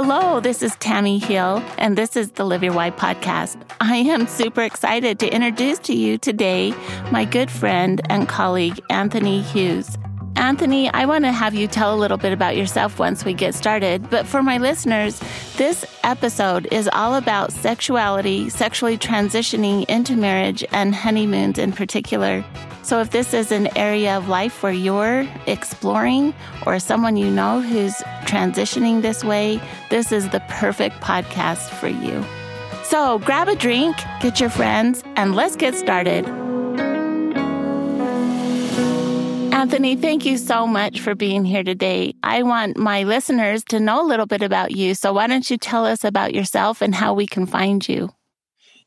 Hello, this is Tammy Hill, and this is the Live Your Why podcast. I am super excited to introduce to you today my good friend and colleague, Anthony Hughes. Anthony, I want to have you tell a little bit about yourself once we get started. But for my listeners, this episode is all about sexuality, sexually transitioning into marriage, and honeymoons in particular. So if this is an area of life where you're exploring or someone you know who's transitioning this way, this is the perfect podcast for you. So grab a drink, get your friends, and let's get started. Anthony, thank you so much for being here today. I want my listeners to know a little bit about you. So, why don't you tell us about yourself and how we can find you?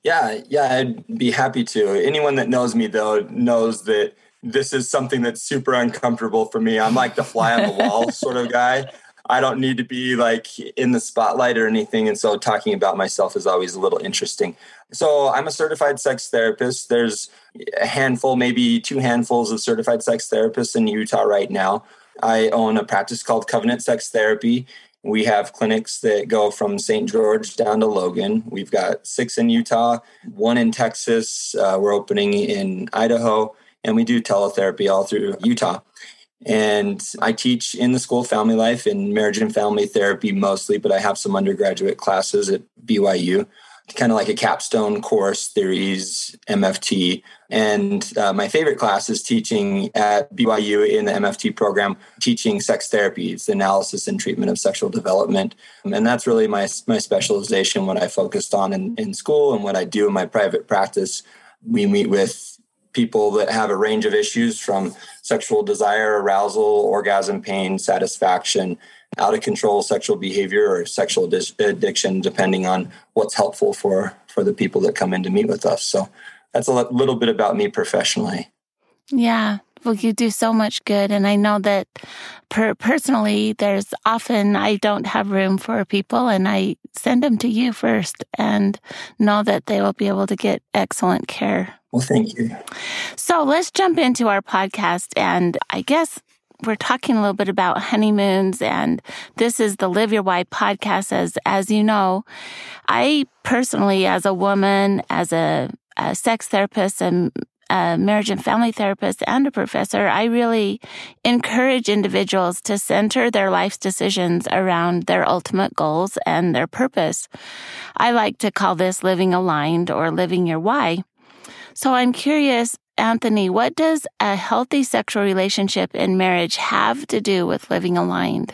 Yeah, yeah, I'd be happy to. Anyone that knows me, though, knows that this is something that's super uncomfortable for me. I'm like the fly on the wall sort of guy. I don't need to be like in the spotlight or anything. And so talking about myself is always a little interesting. So I'm a certified sex therapist. There's a handful, maybe two handfuls of certified sex therapists in Utah right now. I own a practice called Covenant Sex Therapy. We have clinics that go from St. George down to Logan. We've got six in Utah, one in Texas. Uh, we're opening in Idaho, and we do teletherapy all through Utah. And I teach in the School of Family Life and Marriage and Family Therapy mostly, but I have some undergraduate classes at BYU, kind of like a capstone course, theories, MFT. And uh, my favorite class is teaching at BYU in the MFT program, teaching sex therapy. It's the analysis and treatment of sexual development. And that's really my, my specialization, what I focused on in, in school and what I do in my private practice. We meet with people that have a range of issues from sexual desire, arousal, orgasm, pain, satisfaction, out of control sexual behavior or sexual addiction, depending on what's helpful for for the people that come in to meet with us. So that's a little bit about me professionally. Yeah. Well, you do so much good. And I know that per- personally, there's often I don't have room for people and I send them to you first and know that they will be able to get excellent care. Well, thank you. So let's jump into our podcast. And I guess we're talking a little bit about honeymoons and this is the Live Your Why podcast. As, as you know, I personally, as a woman, as a, a sex therapist and a marriage and family therapist and a professor, I really encourage individuals to center their life's decisions around their ultimate goals and their purpose. I like to call this living aligned or living your why. So I'm curious, Anthony, what does a healthy sexual relationship in marriage have to do with living aligned?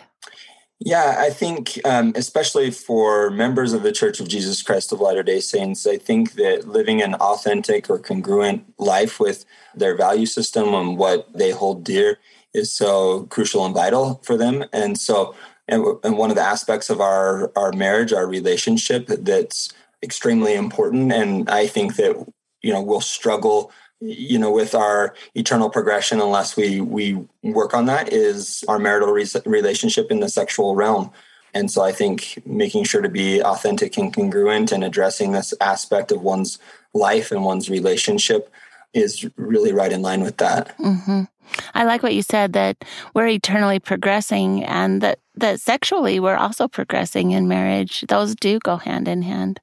Yeah, I think, um, especially for members of the Church of Jesus Christ of Latter day Saints, I think that living an authentic or congruent life with their value system and what they hold dear is so crucial and vital for them. And so, and, and one of the aspects of our, our marriage, our relationship, that's extremely important. And I think that, you know, we'll struggle you know with our eternal progression unless we we work on that is our marital re- relationship in the sexual realm. And so i think making sure to be authentic and congruent and addressing this aspect of one's life and one's relationship is really right in line with that. Mm-hmm. i like what you said that we're eternally progressing and that that sexually we're also progressing in marriage. Those do go hand in hand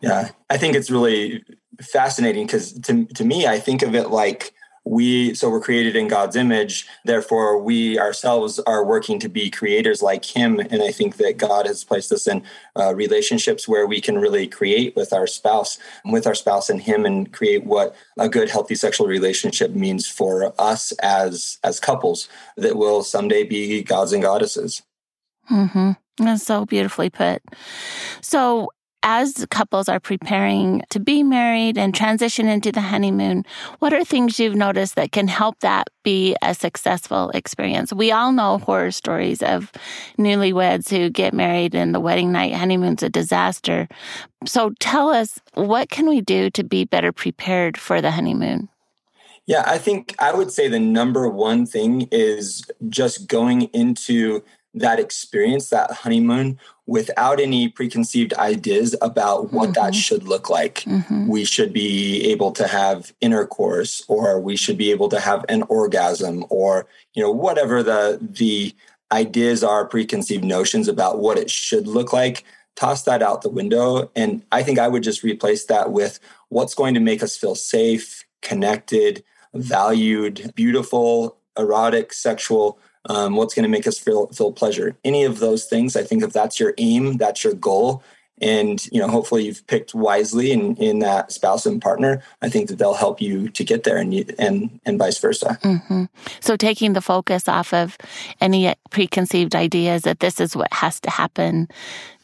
yeah i think it's really fascinating because to, to me, I think of it like we, so we're created in God's image. Therefore, we ourselves are working to be creators like Him. And I think that God has placed us in uh, relationships where we can really create with our spouse, with our spouse and Him, and create what a good, healthy sexual relationship means for us as as couples that will someday be gods and goddesses. Mm-hmm. That's so beautifully put. So, as couples are preparing to be married and transition into the honeymoon, what are things you've noticed that can help that be a successful experience? We all know horror stories of newlyweds who get married and the wedding night honeymoon's a disaster. So tell us, what can we do to be better prepared for the honeymoon? Yeah, I think I would say the number one thing is just going into that experience, that honeymoon, without any preconceived ideas about what mm-hmm. that should look like. Mm-hmm. We should be able to have intercourse, or we should be able to have an orgasm, or you know whatever the the ideas are, preconceived notions about what it should look like, toss that out the window. And I think I would just replace that with what's going to make us feel safe, connected, valued, beautiful, erotic, sexual. Um, what's going to make us feel feel pleasure? Any of those things. I think if that's your aim, that's your goal, and you know hopefully you've picked wisely in, in that spouse and partner i think that they'll help you to get there and you, and and vice versa mm-hmm. so taking the focus off of any preconceived ideas that this is what has to happen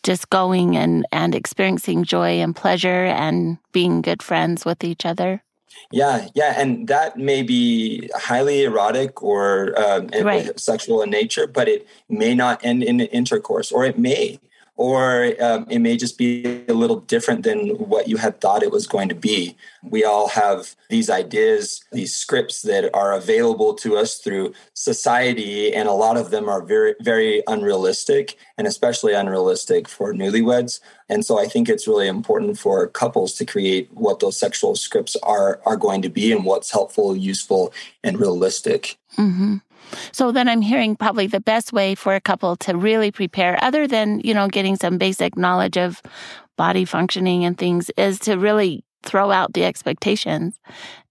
just going and and experiencing joy and pleasure and being good friends with each other yeah, yeah, and that may be highly erotic or um, right. sexual in nature, but it may not end in intercourse, or it may or um, it may just be a little different than what you had thought it was going to be. We all have these ideas, these scripts that are available to us through society, and a lot of them are very, very unrealistic, and especially unrealistic for newlyweds. And so I think it's really important for couples to create what those sexual scripts are are going to be and what's helpful, useful, and realistic. Mm-hmm. So then I'm hearing probably the best way for a couple to really prepare, other than, you know, getting some basic knowledge of body functioning and things, is to really throw out the expectations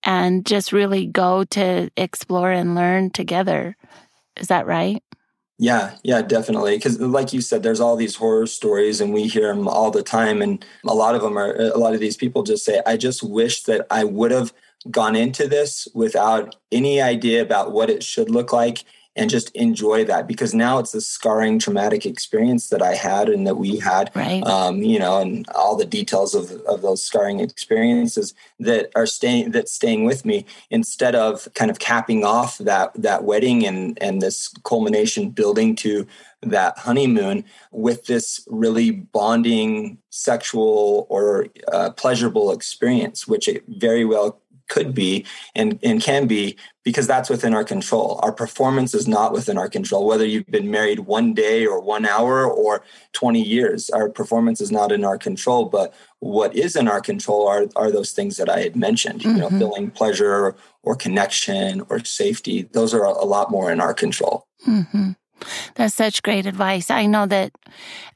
and just really go to explore and learn together. Is that right? Yeah, yeah, definitely. Because, like you said, there's all these horror stories, and we hear them all the time. And a lot of them are, a lot of these people just say, I just wish that I would have gone into this without any idea about what it should look like and just enjoy that because now it's a scarring traumatic experience that i had and that we had right. um, you know and all the details of, of those scarring experiences that are staying that's staying with me instead of kind of capping off that that wedding and and this culmination building to that honeymoon with this really bonding sexual or uh, pleasurable experience which it very well could be and, and can be because that's within our control. Our performance is not within our control, whether you've been married one day or one hour or 20 years. Our performance is not in our control. But what is in our control are, are those things that I had mentioned, mm-hmm. you know, mm-hmm. feeling pleasure or connection or safety. Those are a lot more in our control. Mm-hmm. That's such great advice. I know that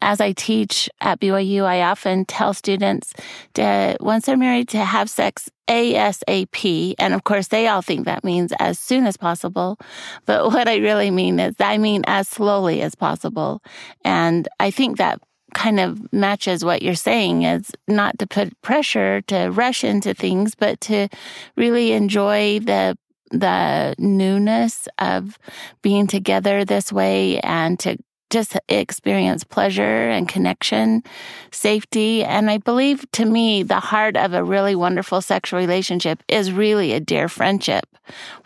as I teach at BYU, I often tell students that once they're married to have sex ASAP. And of course, they all think that means as soon as possible. But what I really mean is I mean as slowly as possible. And I think that kind of matches what you're saying is not to put pressure to rush into things, but to really enjoy the the newness of being together this way and to just experience pleasure and connection, safety. And I believe to me, the heart of a really wonderful sexual relationship is really a dear friendship.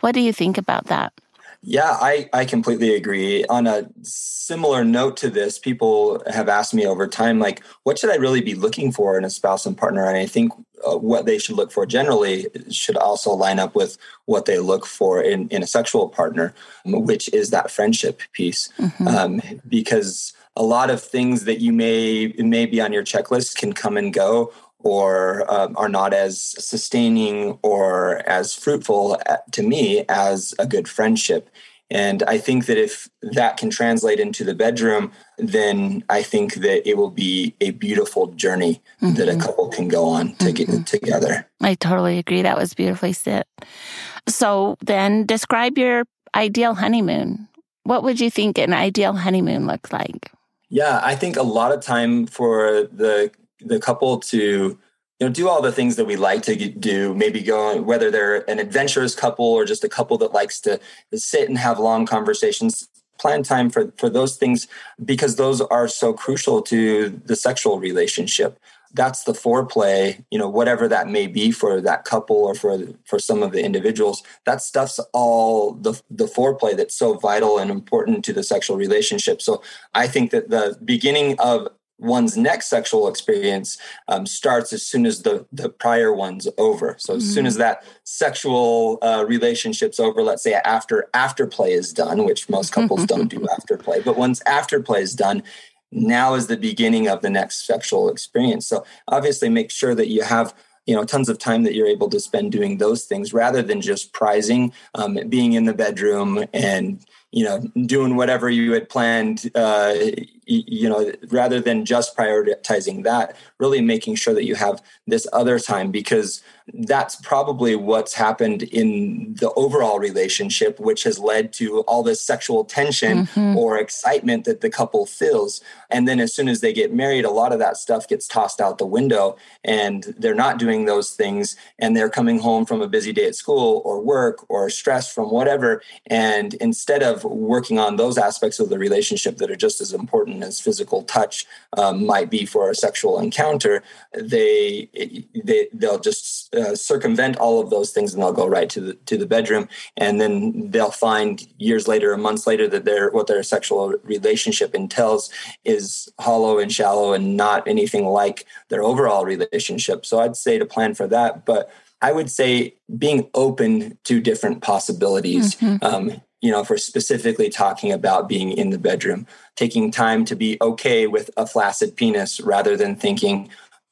What do you think about that? Yeah, I, I completely agree. On a similar note to this, people have asked me over time, like, what should I really be looking for in a spouse and partner? And I think uh, what they should look for generally should also line up with what they look for in, in a sexual partner, which is that friendship piece. Mm-hmm. Um, because a lot of things that you may may be on your checklist can come and go or um, are not as sustaining or as fruitful uh, to me as a good friendship. And I think that if that can translate into the bedroom, then I think that it will be a beautiful journey mm-hmm. that a mm-hmm. couple can go on to mm-hmm. get together. I totally agree. That was beautifully said. So then describe your ideal honeymoon. What would you think an ideal honeymoon looks like? Yeah, I think a lot of time for the the couple to you know do all the things that we like to do maybe go whether they're an adventurous couple or just a couple that likes to sit and have long conversations plan time for for those things because those are so crucial to the sexual relationship. That's the foreplay you know whatever that may be for that couple or for for some of the individuals that stuff's all the the foreplay that's so vital and important to the sexual relationship. So i think that the beginning of one's next sexual experience um, starts as soon as the, the prior one's over. So as mm-hmm. soon as mm-hmm. that sexual uh, relationship's over, let's say after after play is done, which most couples don't do after play, but once after play is done, now is the beginning of the next sexual experience. So obviously make sure that you have you know tons of time that you're able to spend doing those things rather than just prizing um, being in the bedroom and you know doing whatever you had planned uh, you know rather than just prioritizing that really making sure that you have this other time because that's probably what's happened in the overall relationship which has led to all this sexual tension mm-hmm. or excitement that the couple feels and then as soon as they get married a lot of that stuff gets tossed out the window and they're not doing those things and they're coming home from a busy day at school or work or stress from whatever and instead of working on those aspects of the relationship that are just as important as physical touch um, might be for a sexual encounter they they they'll just uh, circumvent all of those things and they'll go right to the to the bedroom and then they'll find years later or months later that their what their sexual relationship entails is hollow and shallow and not anything like their overall relationship so i'd say to plan for that but I would say being open to different possibilities. Mm-hmm. Um, you know, for specifically talking about being in the bedroom, taking time to be okay with a flaccid penis rather than thinking,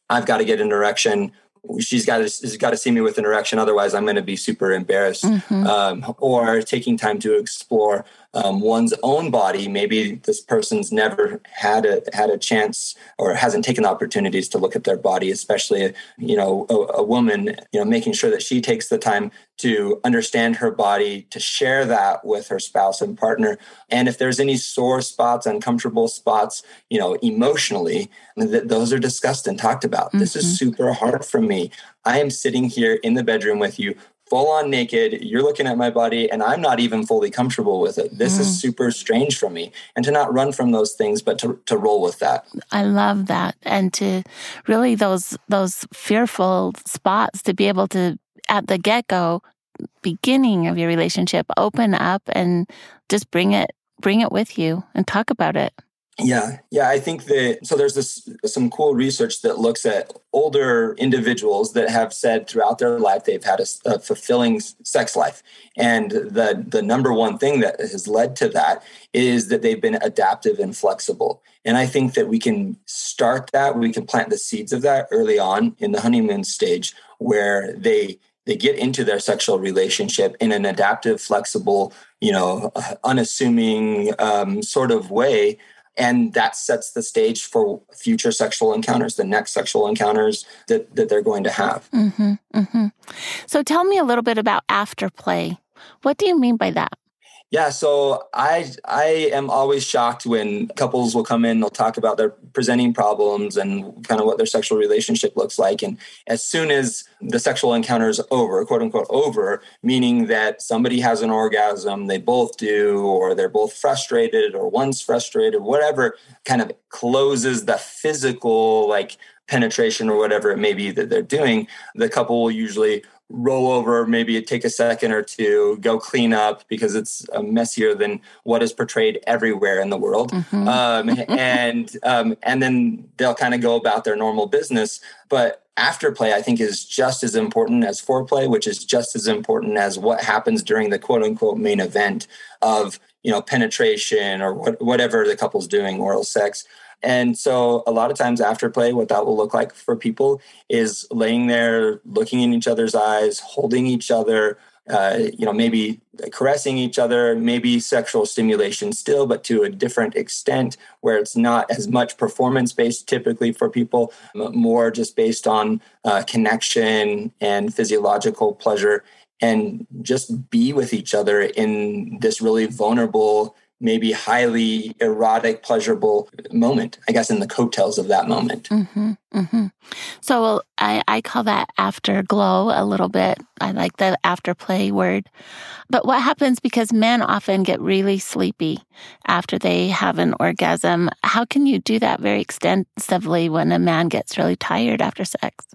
I've got to get an erection she's got to she's got to see me with an erection otherwise i'm going to be super embarrassed mm-hmm. um, or taking time to explore um, one's own body maybe this person's never had a had a chance or hasn't taken opportunities to look at their body especially you know a, a woman you know making sure that she takes the time to understand her body to share that with her spouse and partner and if there's any sore spots uncomfortable spots you know emotionally th- those are discussed and talked about mm-hmm. this is mm-hmm. super hard for me i am sitting here in the bedroom with you full on naked. You're looking at my body, and I'm not even fully comfortable with it. This mm. is super strange for me. And to not run from those things, but to, to roll with that. I love that. And to really those those fearful spots to be able to at the get go, beginning of your relationship, open up and just bring it bring it with you and talk about it. Yeah, yeah, I think that so there's this some cool research that looks at older individuals that have said throughout their life they've had a, a, fulfilling sex life, and the the number one thing that has led to that is that they've been adaptive and flexible. And I think that we can start that, we can plant the seeds of that early on in the honeymoon stage, where they they get into their sexual relationship in an adaptive, flexible, you know, unassuming um, sort of way and that sets the stage for future sexual encounters the next sexual encounters that, that they're going to have. Mm-hmm, mm-hmm. so tell me a little bit about afterplay what do you mean by that yeah, so I I am always shocked when couples will come in, they'll talk about their presenting problems and kind of what their sexual relationship looks like. And as soon as the sexual encounter is over, quote unquote over, meaning that somebody has an orgasm, they both do, or they're both frustrated, or one's frustrated, whatever kind of closes the physical like penetration or whatever it may be that they're doing, the couple will usually roll over, maybe take a second or two, go clean up because it's uh, messier than what is portrayed everywhere in the world, mm-hmm. um, and um, and then they'll kind of go about their normal business. But afterplay, I think, is just as important as foreplay, which is just as important as what happens during the quote unquote main event of you know penetration or what, whatever the couple's doing, oral sex. And so a lot of times after play, what that will look like for people is laying there, looking in each other's eyes, holding each other, uh, you know, maybe caressing each other, maybe sexual stimulation still, but to a different extent where it's not as much performance based typically for people, more just based on uh, connection and physiological pleasure and just be with each other in this really vulnerable maybe highly erotic, pleasurable moment, I guess, in the coattails of that moment. Mm-hmm, mm-hmm. So I, I call that afterglow a little bit. I like the afterplay word. But what happens because men often get really sleepy after they have an orgasm? How can you do that very extensively when a man gets really tired after sex?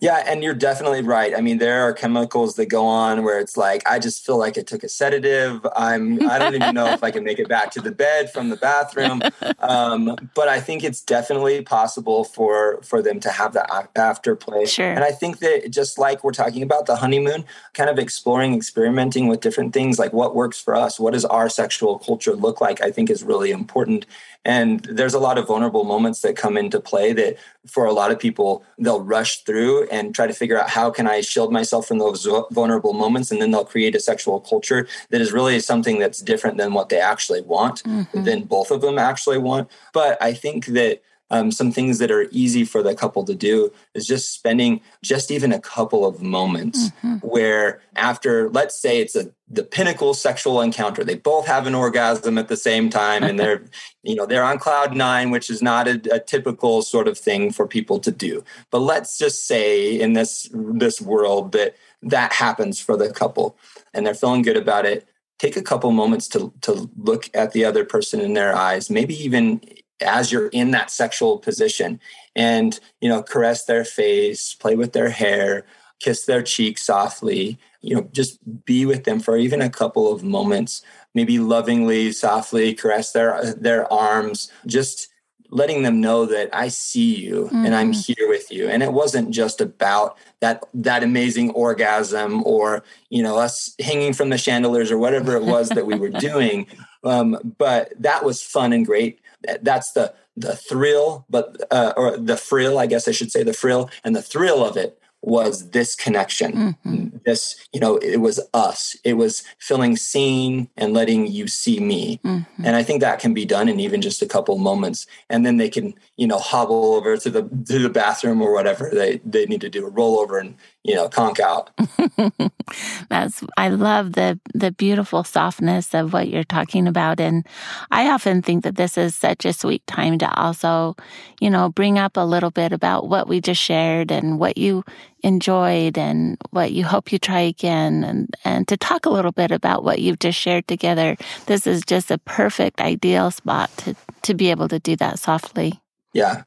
Yeah, and you're definitely right. I mean, there are chemicals that go on where it's like I just feel like I took a sedative. I'm I don't even know if I can make it back to the bed from the bathroom. Um, but I think it's definitely possible for for them to have that after play. Sure. And I think that just like we're talking about the honeymoon, kind of exploring, experimenting with different things, like what works for us, what does our sexual culture look like? I think is really important. And there's a lot of vulnerable moments that come into play that for a lot of people, they'll rush through and try to figure out how can I shield myself from those vulnerable moments. And then they'll create a sexual culture that is really something that's different than what they actually want, mm-hmm. than both of them actually want. But I think that um, some things that are easy for the couple to do is just spending just even a couple of moments mm-hmm. where after let's say it's a the pinnacle sexual encounter they both have an orgasm at the same time and they're you know they're on cloud nine which is not a, a typical sort of thing for people to do but let's just say in this this world that that happens for the couple and they're feeling good about it take a couple moments to to look at the other person in their eyes maybe even as you're in that sexual position and you know caress their face play with their hair kiss their cheek softly you know just be with them for even a couple of moments maybe lovingly softly caress their their arms just letting them know that I see you mm-hmm. and I'm mm-hmm. here with you. And it wasn't just about that that amazing orgasm or you know us hanging from the chandeliers or whatever it was that we were doing. Um, but that was fun and great that's the the thrill, but uh, or the frill, I guess I should say the frill, and the thrill of it was this connection. Mm-hmm. This, you know, it was us. It was feeling seen and letting you see me. Mm-hmm. And I think that can be done in even just a couple moments. And then they can, you know, hobble over to the to the bathroom or whatever they, they need to do, roll over and you know, conk out. That's I love the the beautiful softness of what you're talking about and I often think that this is such a sweet time to also, you know, bring up a little bit about what we just shared and what you enjoyed and what you hope you try again and and to talk a little bit about what you've just shared together. This is just a perfect ideal spot to to be able to do that softly. Yeah.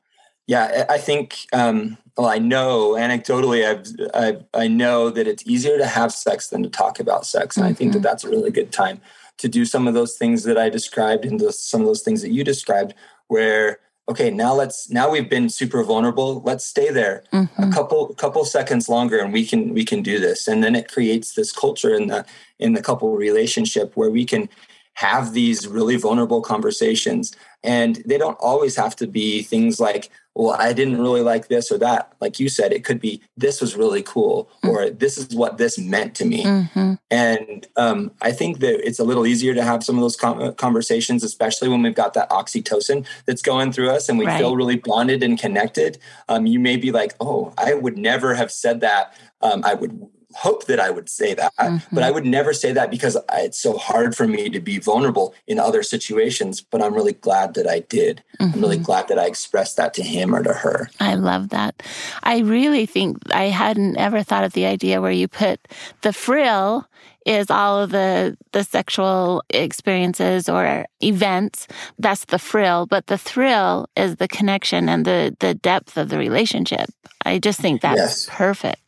Yeah, I think um well, I know anecdotally, I've, I've, i know that it's easier to have sex than to talk about sex, and mm-hmm. I think that mm-hmm. that's a really good time to do some of those things that I described and some of those things that you described. Where okay, now let's now we've been super vulnerable. Let's stay there mm-hmm. a couple couple seconds longer, and we can we can do this. And then it creates this culture in the in the couple relationship where we can have these really vulnerable conversations. And they don't always have to be things like, well, I didn't really like this or that. Like you said, it could be this was really cool, mm-hmm. or this is what this meant to me. Mm-hmm. And um, I think that it's a little easier to have some of those com- conversations, especially when we've got that oxytocin that's going through us and we right. feel really bonded and connected. Um, you may be like, oh, I would never have said that. Um, I would hope that I would say that, mm-hmm. but I would never say that because it's so hard for me to be vulnerable in other situations. But I'm really glad that I did. Mm-hmm. I'm really mm-hmm. glad that I expressed that to him or to her. I love that. I really think I hadn't ever thought of the idea where you put the frill is all of the the sexual experiences or events that's the frill but the thrill is the connection and the the depth of the relationship i just think that's yes. perfect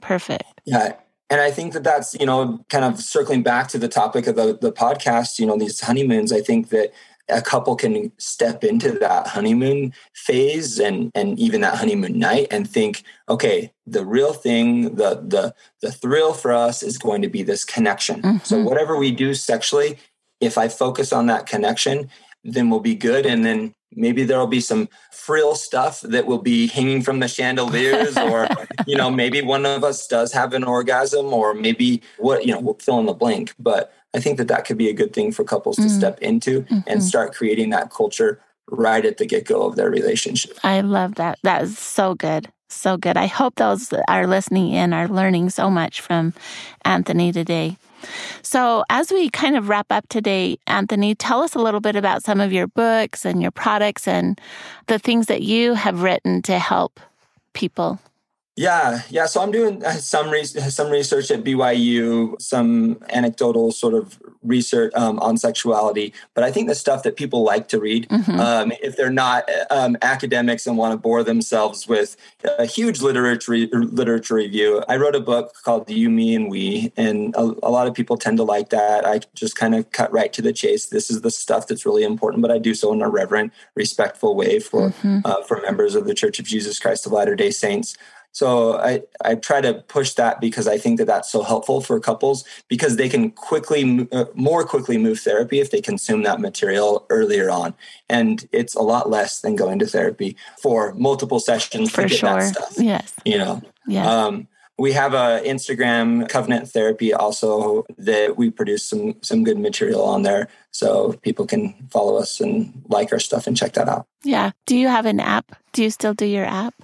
perfect yeah. And I think that that's, you know, kind of circling back to the topic of the, the podcast, you know, these honeymoons, I think that a couple can step into that honeymoon phase and and even that honeymoon night and think okay the real thing the the the thrill for us is going to be this connection mm-hmm. so whatever we do sexually if i focus on that connection then we'll be good and then maybe there'll be some frill stuff that will be hanging from the chandeliers or you know maybe one of us does have an orgasm or maybe what you know we'll fill in the blank. But i think that that could be a good thing for couples mm-hmm. to step into mm-hmm. and start creating that culture right at the get-go of their relationship. I love that. That is so good. So good. I hope those that are listening in are learning so much from anthony today so, as we kind of wrap up today, Anthony, tell us a little bit about some of your books and your products and the things that you have written to help people. Yeah, yeah. So I'm doing uh, some re- some research at BYU, some anecdotal sort of research um, on sexuality. But I think the stuff that people like to read, mm-hmm. um, if they're not um, academics and want to bore themselves with a huge literature literature review, I wrote a book called "You, Me, and We," and a, a lot of people tend to like that. I just kind of cut right to the chase. This is the stuff that's really important, but I do so in a reverent, respectful way for mm-hmm. uh, for members of the Church of Jesus Christ of Latter Day Saints So I, I try to push that because I think that that's so helpful for couples because they can quickly, uh, more quickly move therapy if they consume that material earlier on. And it's a lot less than going to therapy for multiple sessions for to get sure. that stuff. Yes. You know, yes. Um, we have a Instagram covenant therapy also that we produce some some good material on there so people can follow us and like our stuff and check that out. Yeah. Do you have an app? Do you still do your app?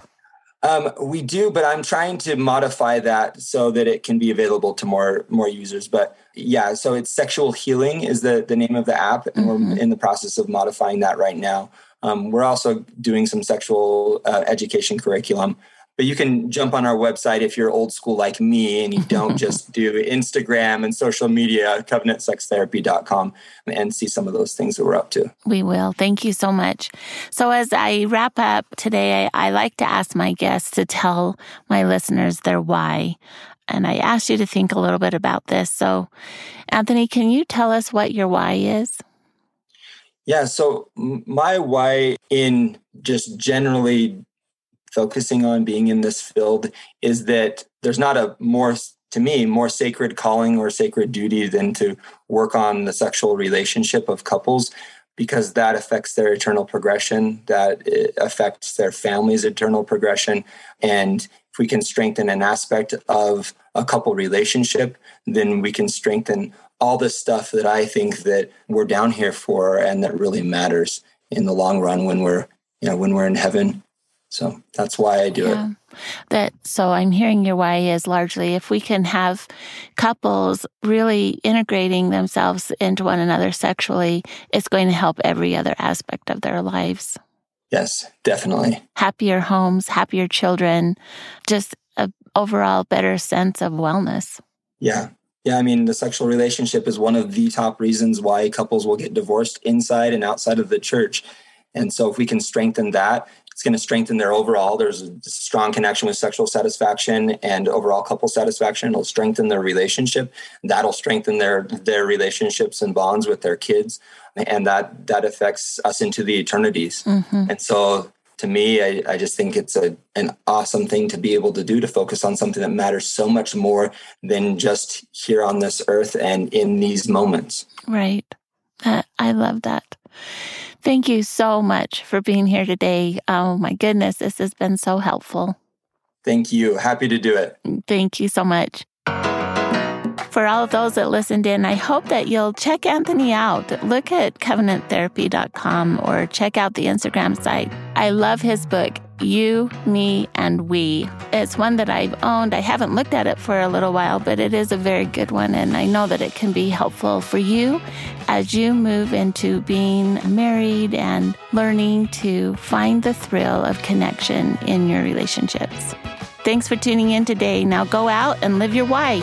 Um, we do, but I'm trying to modify that so that it can be available to more more users. But yeah, so it's sexual healing is the the name of the app, and mm-hmm. we're in the process of modifying that right now. Um, we're also doing some sexual uh, education curriculum but you can jump on our website if you're old school like me and you don't just do Instagram and social media, covenantsextherapy.com, and see some of those things that we're up to. We will. Thank you so much. So, as I wrap up today, I, I like to ask my guests to tell my listeners their why. And I asked you to think a little bit about this. So, Anthony, can you tell us what your why is? Yeah. So, my why in just generally focusing on being in this field is that there's not a more to me more sacred calling or sacred duty than to work on the sexual relationship of couples because that affects their eternal progression that eh, affects their family's eternal progression. And if we can strengthen an aspect of a couple relationship then we can strengthen all the stuff that i think that we're down here for and that really matters in the long run when we're you know when we're in heaven so that's why I do yeah. it. That so I'm hearing your why is largely if we can have couples really integrating themselves into one another sexually, it's going to help every other aspect of their lives. Yes, definitely. Happier homes, happier children, just a overall better sense of wellness. Yeah. Yeah, I mean, the sexual relationship is one of the top reasons why couples will get divorced inside and outside of the church. And so, if we can strengthen that, it's going to strengthen their overall. There's a strong connection with sexual satisfaction and overall couple satisfaction. It'll strengthen their relationship. That'll strengthen their their relationships and bonds with their kids, and that that affects us into the eternities. Mm-hmm. And so, to me, I, I just think it's a an awesome thing to be able to do to focus on something that matters so much more than just here on this earth and in these moments. Right. Uh, I love that. Thank you so much for being here today. Oh my goodness, this has been so helpful. Thank you. Happy to do it. Thank you so much. For all of those that listened in, I hope that you'll check Anthony out. Look at covenanttherapy.com or check out the Instagram site. I love his book, you, Me, and We. It's one that I've owned. I haven't looked at it for a little while, but it is a very good one. And I know that it can be helpful for you as you move into being married and learning to find the thrill of connection in your relationships. Thanks for tuning in today. Now go out and live your why.